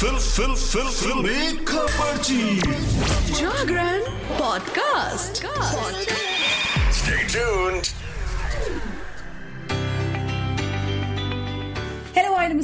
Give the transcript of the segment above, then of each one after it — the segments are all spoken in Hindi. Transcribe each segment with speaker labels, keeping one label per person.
Speaker 1: Fill fill fill fill. खबरची
Speaker 2: Jagran podcast.
Speaker 1: Stay tuned.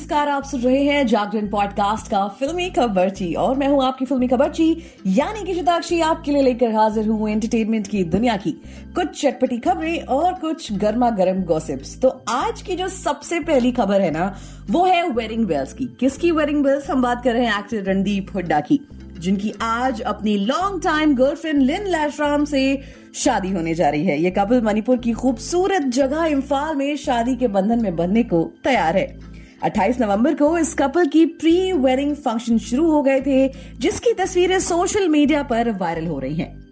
Speaker 3: नमस्कार, आप सुन रहे हैं जागरण पॉडकास्ट का फिल्मी खबरची और मैं हूँ आपकी फिल्मी खबरची यानी कि शताक्षी आपके लिए लेकर हाजिर हूँ एंटरटेनमेंट की दुनिया की। कुछ चटपटी खबरें और कुछ गर्मा गर्म गॉसिप्स तो आज की जो सबसे पहली खबर है ना, वो है वेडिंग बेल्स की। किसकी वेडिंग बेल्स हम बात कर रहे हैं एक्टर रणदीप हुड्डा की, जिनकी आज अपनी long time girlfriend Lin Laishram से शादी होने जा रही है। ये कपल मणिपुर की खूबसूरत जगह इम्फाल में शादी के बंधन में बनने को तैयार है। 28 नवंबर को इस कपल की प्री वेडिंग फ़ंक्शन शुरू हो गए थे, जिसकी तस्वीरें सोशल मीडिया पर वायरल हो रही हैं।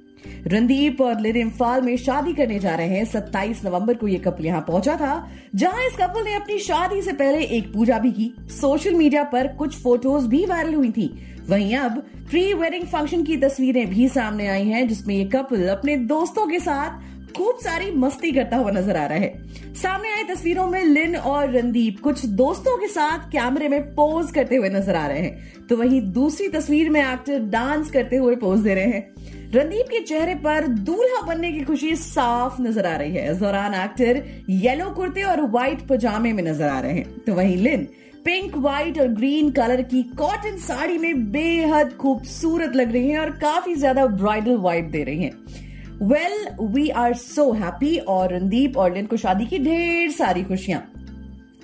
Speaker 3: रणदीप और लिन इम्फाल में शादी करने जा रहे हैं। 27 नवंबर को ये कपल यहाँ पहुँचा था, जहाँ इस कपल ने अपनी शादी से पहले एक पूजा भी की। सोशल मीडिया पर कुछ फ़ोटोज़ भी वायरल हुई थी। वहीं अब प्री वेडिंग फ़ंक्शन की तस्वीरें भी सामने आई हैं, जिसमें ये कपल अपने दोस्तों के साथ खूब सारी मस्ती करता हुआ नज़र आ रहा है। सामने आई तस्वीरों में लिन और रणदीप कुछ दोस्तों के साथ कैमरे में पोज करते हुए नज़र आ रहे हैं। तो वहीं दूसरी तस्वीर में एक्टर डांस करते हुए पोज दे रहे हैं। रणदीप के चेहरे पर दूल्हा बनने की खुशी साफ़ नज़र आ रही है। इस दौरान एक्टर येलो कुर्ते और व्हाइट पजामे में नज़र आ रहे हैं। तो वहीं लिन पिंक व्हाइट और ग्रीन कलर की कॉटन साड़ी में बेहद खूबसूरत लग रही हैं और काफ़ी ज़्यादा ब्राइडल वाइब दे रही हैं। Well we are so happy और रणदीप और लिन को शादी की ढेर सारी खुशियाँ।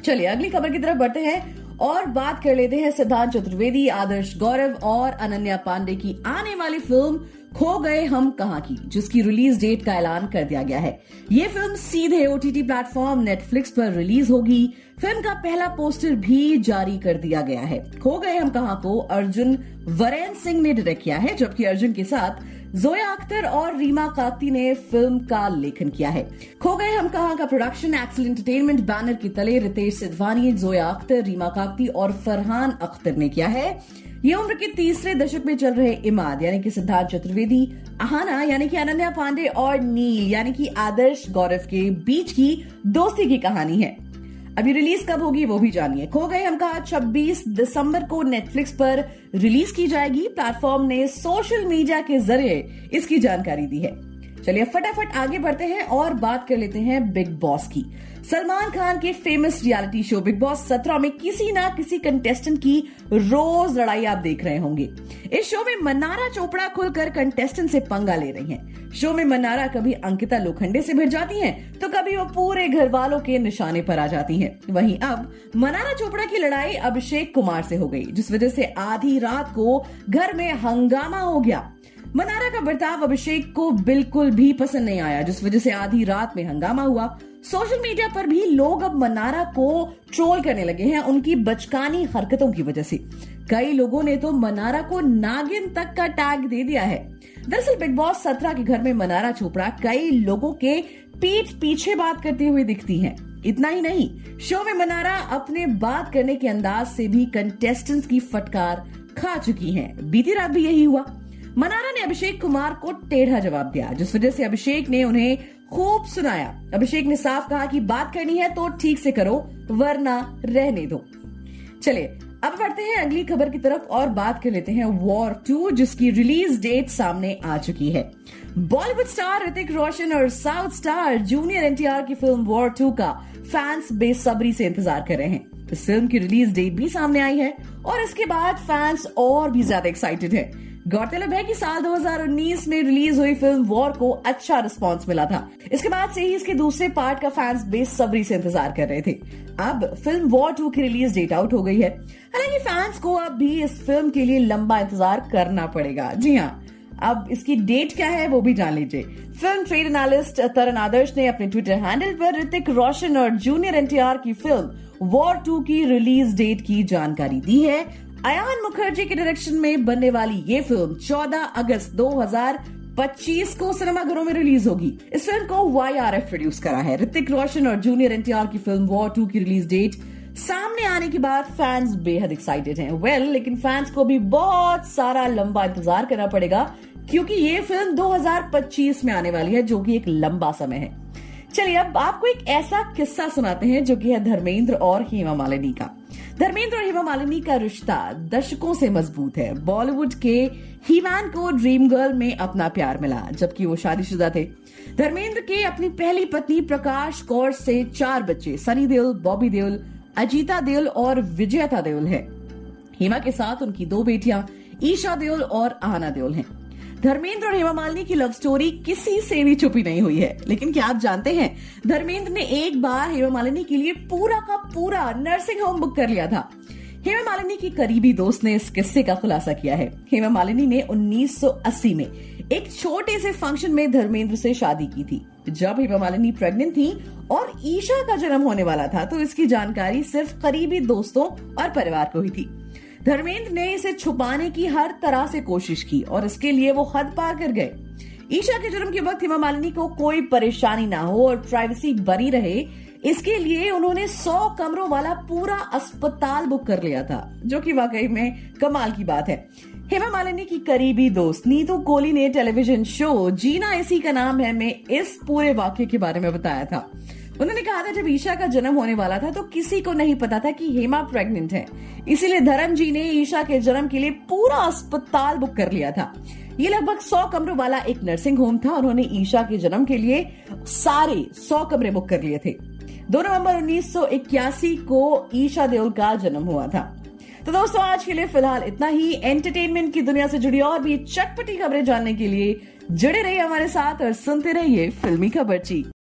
Speaker 3: चलिए, अगली खबर की तरफ़ बढ़ते हैं और बात कर लेते हैं सिद्धांत चतुर्वेदी, आदर्श गौरव और अनन्या पांडे की आने वाली फ़िल्म खो गए हम कहा की, जिसकी रिलीज़ डेट का ऐलान कर दिया गया है। ये फ़िल्म सीधे ओटीटी प्लेटफॉर्म नेटफ्लिक्स पर रिलीज़ होगी। फ़िल्म का पहला पोस्टर भी जारी कर दिया गया है। खो गए हम कहा को अर्जुन वरेन सिंह ने डायरेक्ट किया है, जबकि अर्जुन के साथ जोया अख्तर और रीमा काकती ने फ़िल्म का लेखन किया है। खो गए हम कहा का प्रोडक्शन एक्सल एंटरटेनमेंट बैनर के तले रितेश सिद्धवानी जोया अख्तर रीमा काकती और फरहान अख्तर ने किया है। ये उम्र के तीसरे दशक में चल रहे इमाद, यानी कि सिद्धार्थ चतुर्वेदी, आहाना, यानी कि अनन्या पांडे और नील, यानी कि आदर्श गौरव के बीच की दोस्ती की कहानी है। अभी रिलीज़ कब होगी वो भी जानिए। खो गए हम कहा 26 दिसंबर को नेटफ्लिक्स पर रिलीज़ की जाएगी। प्लेटफॉर्म ने सोशल मीडिया के ज़रिए इसकी जानकारी दी है। चलिए फटाफट आगे बढ़ते हैं और बात कर लेते हैं बिग बॉस की। सलमान खान के famous reality show Bigg Boss सत्रह में किसी ना किसी कंटेस्टेंट की रोज लड़ाई आप देख रहे होंगे इस शो में मन्नारा चोपड़ा खुलकर कंटेस्टेंट से पंगा ले रही हैं। शो में मन्नारा कभी अंकिता लोखंडे से भिड़ जाती हैं, तो कभी वो पूरे घर वालों के निशाने पर आ जाती हैं। वहीं अब मनारा चोपड़ा की लड़ाई अभिषेक कुमार से हो गई जिस वजह से आधी रात को घर में हंगामा हो गया मनारा का बर्ताव अभिषेक को बिल्कुल भी पसंद नहीं आया, जिस वजह से आधी रात में हंगामा हुआ सोशल मीडिया पर भी लोग अब मनारा को ट्रोल करने लगे हैं उनकी बचकानी हरकतों की वजह से कई लोगों ने तो मनारा को नागिन तक का टैग दे दिया है दरअसल बिग बॉस सत्रह के घर में मनारा चोपड़ा कई लोगों के पीठ पीछे बात करते हुए दिखती हैं। इतना ही नहीं, शो में मनारा अपने बात करने के अंदाज से भी कंटेस्टेंट्स की फटकार खा चुकी हैं। बीती रात भी यही हुआ मनारा ने अभिषेक कुमार को टेढ़ा जवाब दिया, जिस वजह से अभिषेक ने उन्हें खूब सुनाया। अभिषेक ने साफ़ कहा कि बात करनी है तो ठीक से करो, वरना रहने दो। चलिए, अब बढ़ते हैं अगली खबर की तरफ़ और बात कर लेते हैं वॉर टू, जिसकी रिलीज़ डेट सामने आ चुकी है। बॉलीवुड स्टार ऋतिक रोशन और साउथ स्टार जूनियर एनटीआर की फ़िल्म वॉर टू का फैंस बेसब्री से इंतज़ार कर रहे हैं। इस फ़िल्म की रिलीज़ डेट भी सामने आई है और इसके बाद फैंस और भी ज़्यादा एक्साइटेड है। गौरतलब है कि साल 2019 में रिलीज़ हुई फ़िल्म वॉर को अच्छा रिस्पांस मिला था। इसके बाद से ही इसके दूसरे पार्ट का फैंस बेसब्री से इंतज़ार कर रहे थे। अब फ़िल्म वॉर टू की रिलीज़ डेट आउट हो गई है। हालाँकि फैंस को अब भी इस फ़िल्म के लिए लंबा इंतज़ार करना पड़ेगा। जी हाँ अब इसकी डेट क्या है वो भी जान लीजिए। Film trade analyst Taran Adarsh ने अपने ट्विटर हैंडल पर ऋतिक रोशन और जूनियर एनटीआर की फ़िल्म वॉर टू की रिलीज़ डेट की जानकारी दी है। अयान मुखर्जी के डायरेक्शन में बनने वाली ये फ़िल्म 14 अगस्त 2025 को सिनेमाघरों में रिलीज़ होगी। इस फ़िल्म को वाई आर एफ़ प्रोड्यूस करा है। ऋतिक रोशन और जूनियर एनटीआर की फ़िल्म वॉर टू की रिलीज़ डेट सामने आने के बाद फैंस बेहद एक्साइटेड हैं। वेल well, लेकिन फैंस को भी बहुत सारा लंबा इंतज़ार करना पड़ेगा क्योंकि ये फ़िल्म 2025 में आने वाली है जो कि एक लंबा समय है। चलिए अब आपको एक ऐसा किस्सा सुनाते हैं जो कि है धर्मेंद्र और हेमा मालिनी का। धर्मेंद्र और हेमा मालिनी का रिश्ता दशकों से मज़बूत है। बॉलीवुड के हीमैन को ड्रीम गर्ल में अपना प्यार मिला, जबकि वो शादीशुदा थे। धर्मेंद्र के अपनी पहली पत्नी प्रकाश कौर से चार बच्चे, सनी देओल, बॉबी देओल, अजीता देओल और विजयता देओल है। हेमा के साथ उनकी दो बेटियाँ, ईशा देओल और आहना देओल हैं। धर्मेंद्र और हेमा मालिनी की लव स्टोरी किसी से भी छुपी नहीं हुई है। लेकिन क्या आप जानते हैं, धर्मेंद्र ने एक बार हेमा मालिनी के लिए पूरा का पूरा नर्सिंग होम बुक कर लिया था। हेमा मालिनी की करीबी दोस्त ने इस किस्से का खुलासा किया है। हेमा मालिनी ने 1980 में एक छोटे से फ़ंक्शन में धर्मेंद्र से शादी की थी। जब हेमा मालिनी प्रेग्नेंट थी और ईशा का जन्म होने वाला था तो इसकी जानकारी सिर्फ़ करीबी दोस्तों और परिवार को ही थी। धर्मेंद्र ने इसे छुपाने की हर तरह से कोशिश की और इसके लिए वो हद पार कर गए। ईशा के जन्म के वक्त हेमा मालिनी को कोई परेशानी ना हो और प्राइवेसी बनी रहे। इसके लिए उन्होंने 100 कमरों वाला पूरा अस्पताल बुक कर लिया था, जो कि वाकई में कमाल की बात है। हेमा मालिनी की करीबी दोस्त, नीतू कोहली ने टेलीविज़न शो जीना इसी का नाम है, में इस पूरे वाक्य के बारे में बताया था। उन्होंने कहा था, जब ईशा का जन्म होने वाला था तो किसी को नहीं पता था कि हेमा प्रेग्नेंट है। इसीलिए धर्म जी ने ईशा के जन्म के लिए पूरा अस्पताल बुक कर लिया था। ये लगभग सौ कमरों वाला एक नर्सिंग होम था उन्होंने ईशा के जन्म के लिए सारे सौ कमरे बुक कर लिए थे। दो नवंबर उन्नीस सौ इक्यासी को ईशा देओल का जन्म हुआ था। तो दोस्तों, आज के लिए फ़िलहाल इतना ही। एंटरटेनमेंट की दुनिया से जुड़ी और भी चटपटी खबरें जानने के लिए जुड़े रहिए हमारे साथ और सुनते रहिए फिल्मी खबरची